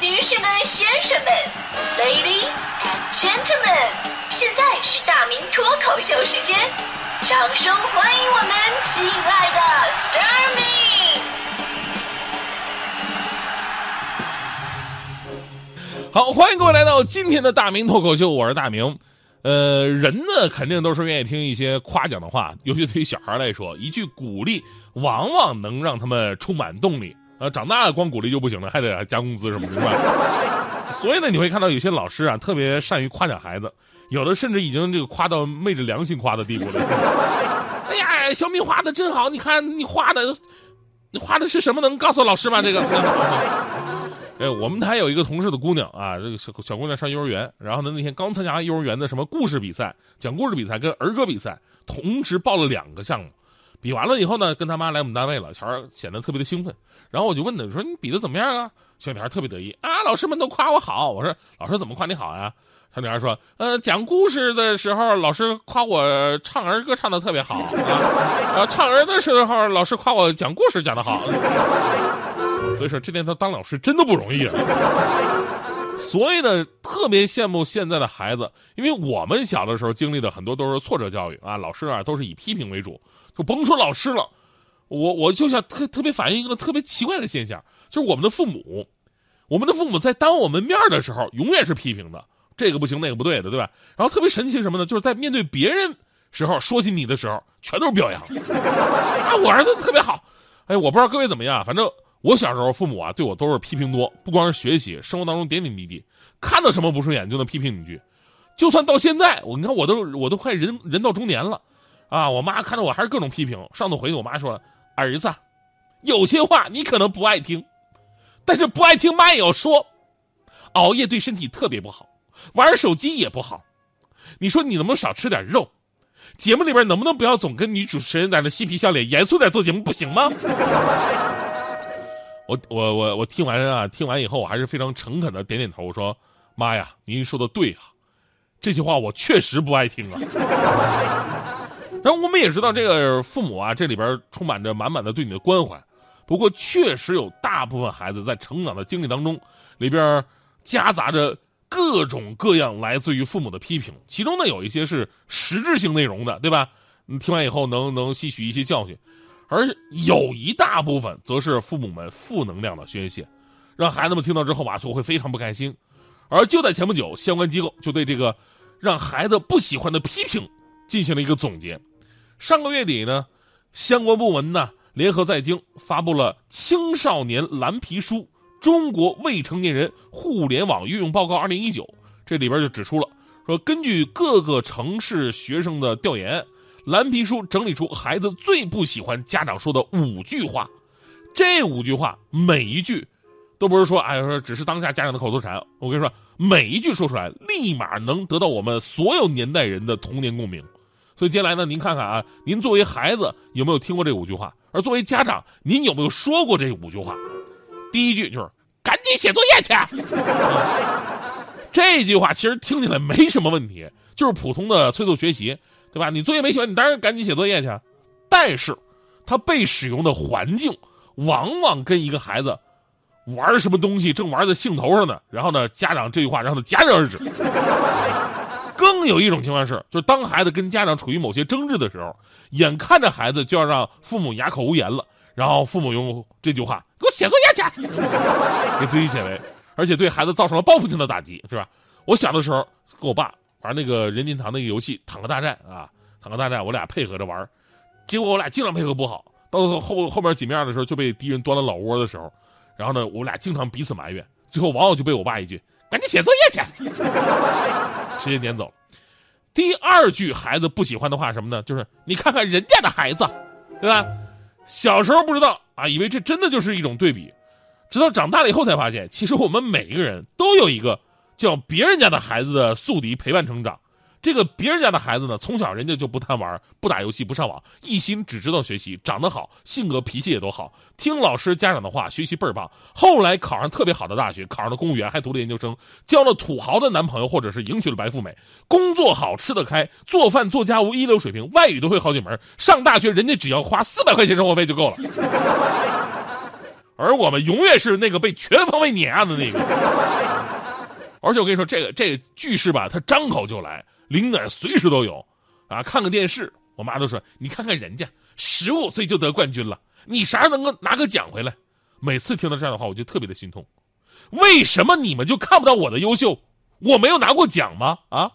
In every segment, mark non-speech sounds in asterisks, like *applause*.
女士们、先生们，Ladies and Gentlemen，现在是大明脱口秀时间，掌声欢迎我们亲爱的 s t a r m y 好，欢迎各位来到今天的大明脱口秀，我是大明。呃，人呢肯定都是愿意听一些夸奖的话，尤其对于小孩来说，一句鼓励往往能让他们充满动力。呃，长大了光鼓励就不行了，还得加工资什么的，是吧？*laughs* 所以呢，你会看到有些老师啊，特别善于夸奖孩子，有的甚至已经这个夸到昧着良心夸的地步了。*laughs* 哎呀，小米画的真好，你看你画的，你画的是什么？能告诉老师吗？这个。*laughs* 哎，我们台有一个同事的姑娘啊，这个小小姑娘上幼儿园，然后呢那天刚参加幼儿园的什么故事比赛、讲故事比赛跟儿歌比赛，同时报了两个项目，比完了以后呢，跟他妈来我们单位了，小孩显得特别的兴奋，然后我就问他，说你比的怎么样啊？小女孩特别得意啊，老师们都夸我好，我说老师怎么夸你好呀？小女孩说，呃，讲故事的时候老师夸我唱儿歌唱的特别好，*laughs* 啊，唱儿的时候老师夸我讲故事讲的好。*laughs* 所以说，这年头当老师真的不容易啊。所以呢，特别羡慕现在的孩子，因为我们小的时候经历的很多都是挫折教育啊，老师啊都是以批评为主，就甭说老师了，我我就想特特别反映一个特别奇怪的现象，就是我们的父母，我们的父母在当我们面的时候，永远是批评的，这个不行，那个不对的，对吧？然后特别神奇什么呢？就是在面对别人时候，说起你的时候，全都是表扬，*laughs* 啊，我儿子特别好，哎，我不知道各位怎么样，反正。我小时候，父母啊对我都是批评多，不光是学习，生活当中点点滴滴，看到什么不顺眼就能批评你一句。就算到现在，我你看我都我都快人人到中年了，啊，我妈看着我还是各种批评。上次回去，我妈说：“儿子，有些话你可能不爱听，但是不爱听妈也要说。熬夜对身体特别不好，玩手机也不好。你说你能不能少吃点肉？节目里边能不能不要总跟女主持人在那嬉皮笑脸，严肃点做节目不行吗？”我我我我听完啊，听完以后我还是非常诚恳的点点头，我说：“妈呀，您说的对啊，这句话我确实不爱听啊。*laughs* ”但我们也知道，这个父母啊，这里边充满着满满的对你的关怀。不过，确实有大部分孩子在成长的经历当中，里边夹杂着各种各样来自于父母的批评，其中呢有一些是实质性内容的，对吧？你听完以后能能吸取一些教训。而有一大部分则是父母们负能量的宣泄，让孩子们听到之后啊，就会非常不开心。而就在前不久，相关机构就对这个让孩子不喜欢的批评进行了一个总结。上个月底呢，相关部门呢联合在京发布了《青少年蓝皮书：中国未成年人互联网运用报告二零一九》，这里边就指出了说，根据各个城市学生的调研。蓝皮书整理出孩子最不喜欢家长说的五句话，这五句话每一句，都不是说哎说只是当下家长的口头禅。我跟你说，每一句说出来，立马能得到我们所有年代人的童年共鸣。所以接下来呢，您看看啊，您作为孩子有没有听过这五句话？而作为家长，您有没有说过这五句话？第一句就是赶紧写作业去。*laughs* 这句话其实听起来没什么问题，就是普通的催促学习。对吧？你作业没写完，你当然赶紧写作业去。但是，他被使用的环境往往跟一个孩子玩什么东西正玩在兴头上呢。然后呢，家长这句话让他戛然而止。更有一种情况是，就是当孩子跟家长处于某些争执的时候，眼看着孩子就要让父母哑口无言了，然后父母用这句话给我写作业去，给自己写为，而且对孩子造成了报复性的打击，是吧？我小的时候跟我爸。玩那个任天堂那个游戏《坦克大战》啊，《坦克大战》，我俩配合着玩，结果我俩经常配合不好，到后后边几面的时候就被敌人端了老窝的时候，然后呢，我俩经常彼此埋怨，最后往往就被我爸一句“赶紧写作业去”，直接撵走。第二句孩子不喜欢的话什么呢？就是你看看人家的孩子，对吧？小时候不知道啊，以为这真的就是一种对比，直到长大了以后才发现，其实我们每一个人都有一个。叫别人家的孩子的宿敌陪伴成长，这个别人家的孩子呢，从小人家就不贪玩、不打游戏、不上网，一心只知道学习，长得好，性格脾气也都好，听老师家长的话，学习倍儿棒。后来考上特别好的大学，考上了公务员，还读了研究生，交了土豪的男朋友，或者是迎娶了白富美，工作好，吃得开，做饭做家务一流水平，外语都会好几门。上大学人家只要花四百块钱生活费就够了。*laughs* 而我们永远是那个被全方位碾压的那个。而且我跟你说，这个这个句式吧，他张口就来，灵感随时都有。啊，看个电视，我妈都说：“你看看人家十五岁就得冠军了，你啥时候能够拿个奖回来？”每次听到这样的话，我就特别的心痛。为什么你们就看不到我的优秀？我没有拿过奖吗？啊？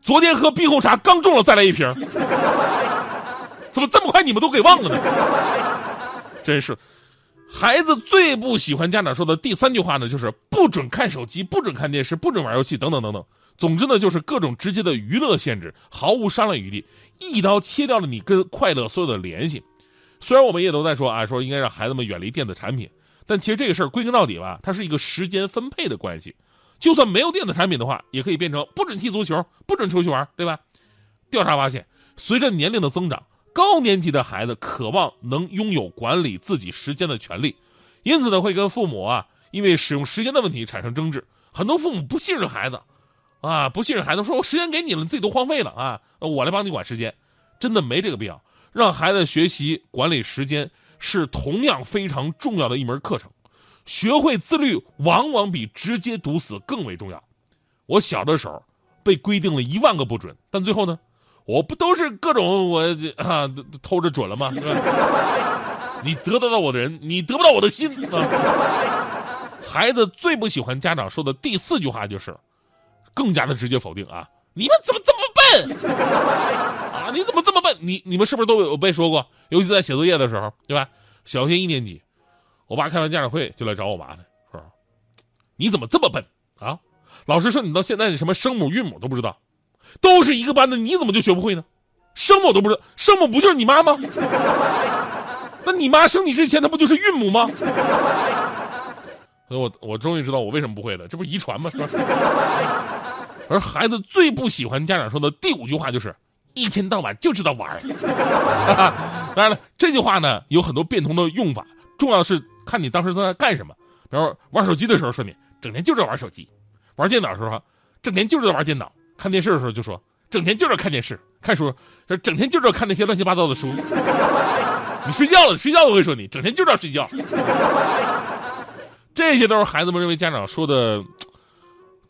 昨天喝碧红茶刚中了，再来一瓶。*laughs* 怎么这么快你们都给忘了呢？真是，孩子最不喜欢家长说的第三句话呢，就是不准看手机，不准看电视，不准玩游戏，等等等等。总之呢，就是各种直接的娱乐限制，毫无商量余地，一刀切掉了你跟快乐所有的联系。虽然我们也都在说啊，说应该让孩子们远离电子产品，但其实这个事儿归根到底吧，它是一个时间分配的关系。就算没有电子产品的话，也可以变成不准踢足球，不准出去玩，对吧？调查发现，随着年龄的增长，高年级的孩子渴望能拥有管理自己时间的权利，因此呢，会跟父母啊，因为使用时间的问题产生争执。很多父母不信任孩子。啊，不信任孩子，说我时间给你了，你自己都荒废了啊！我来帮你管时间，真的没这个必要。让孩子学习管理时间是同样非常重要的一门课程，学会自律往往比直接堵死更为重要。我小的时候被规定了一万个不准，但最后呢，我不都是各种我啊偷着准了吗？*laughs* 你得得到我的人，你得不到我的心。孩子最不喜欢家长说的第四句话就是。更加的直接否定啊！你们怎么这么笨 *laughs* 啊？你怎么这么笨？你你们是不是都有被说过？尤其在写作业的时候，对吧？小学一年级，我爸开完家长会就来找我麻烦，说：“你怎么这么笨啊？老师说你到现在你什么声母韵母都不知道，都是一个班的，你怎么就学不会呢？生母都不知道，生母不就是你妈吗？*laughs* 那你妈生你之前，她不就是孕母吗？” *laughs* 所以我我终于知道我为什么不会了，这不是遗传吗？是吧？*laughs* 而孩子最不喜欢家长说的第五句话就是“一天到晚就知道玩当然了，这句话呢有很多变通的用法，重要的是看你当时在干什么。比如玩手机的时候说你整天就知道玩手机，玩电脑的时候整天就知道玩电脑，看电视的时候就说整天就知道看电视，看书就整天就知道看那些乱七八糟的书。*laughs* 你睡觉了，睡觉我会说你整天就知道睡觉。这些都是孩子们认为家长说的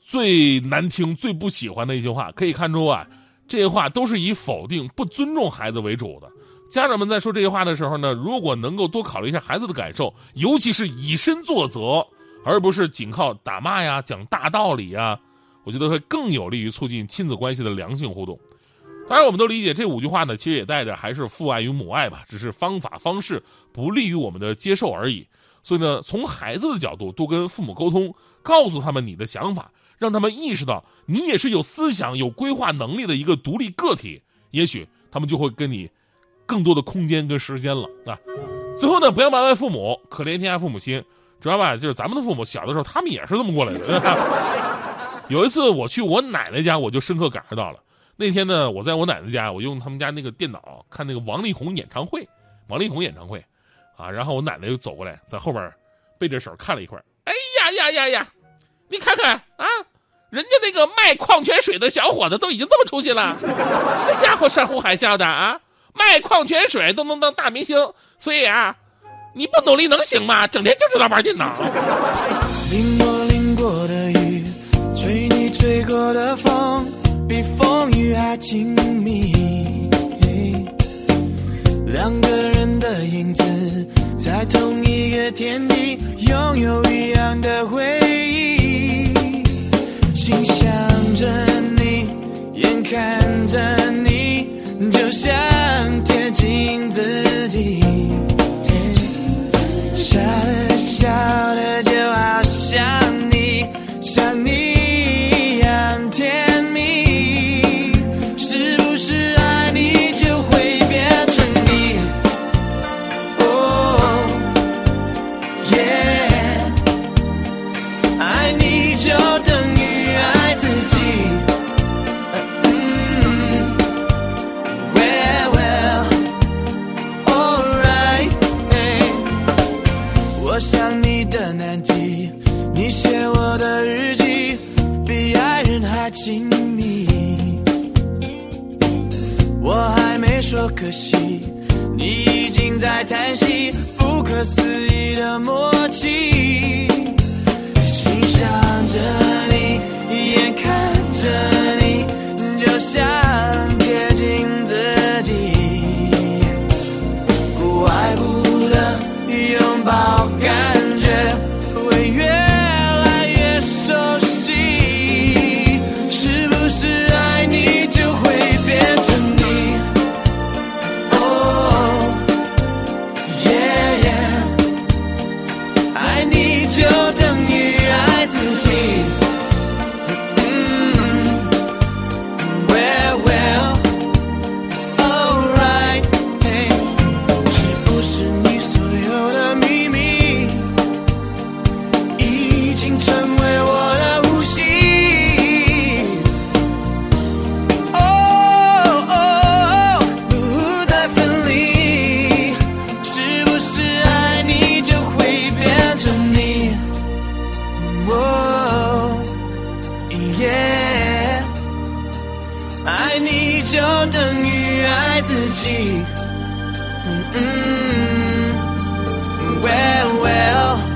最难听、最不喜欢的一句话。可以看出啊，这些话都是以否定、不尊重孩子为主的。家长们在说这些话的时候呢，如果能够多考虑一下孩子的感受，尤其是以身作则，而不是仅靠打骂呀、讲大道理呀，我觉得会更有利于促进亲子关系的良性互动。当然，我们都理解这五句话呢，其实也带着还是父爱与母爱吧，只是方法方式不利于我们的接受而已。所以呢，从孩子的角度多跟父母沟通，告诉他们你的想法，让他们意识到你也是有思想、有规划能力的一个独立个体，也许他们就会跟你更多的空间跟时间了啊。最后呢，不要埋怨父母，可怜天下父母心。主要吧，就是咱们的父母小的时候，他们也是这么过来的。*laughs* 有一次我去我奶奶家，我就深刻感受到了。那天呢，我在我奶奶家，我用他们家那个电脑看那个王力宏演唱会，王力宏演唱会。啊，然后我奶奶就走过来，在后边背着手看了一会儿。哎呀呀呀呀，你看看啊，人家那个卖矿泉水的小伙子都已经这么出息了，这家伙山呼海啸的啊，卖矿泉水都能当大明星，所以啊，你不努力能行吗？整天就知道玩电脑。吹过的风，比风雨还亲密。两个人的影子。在同一个天地，拥有一样的回忆，心想着你，眼看着你，就像贴近自，叹息，不可思议的默契。就等于爱自己。嗯嗯 well well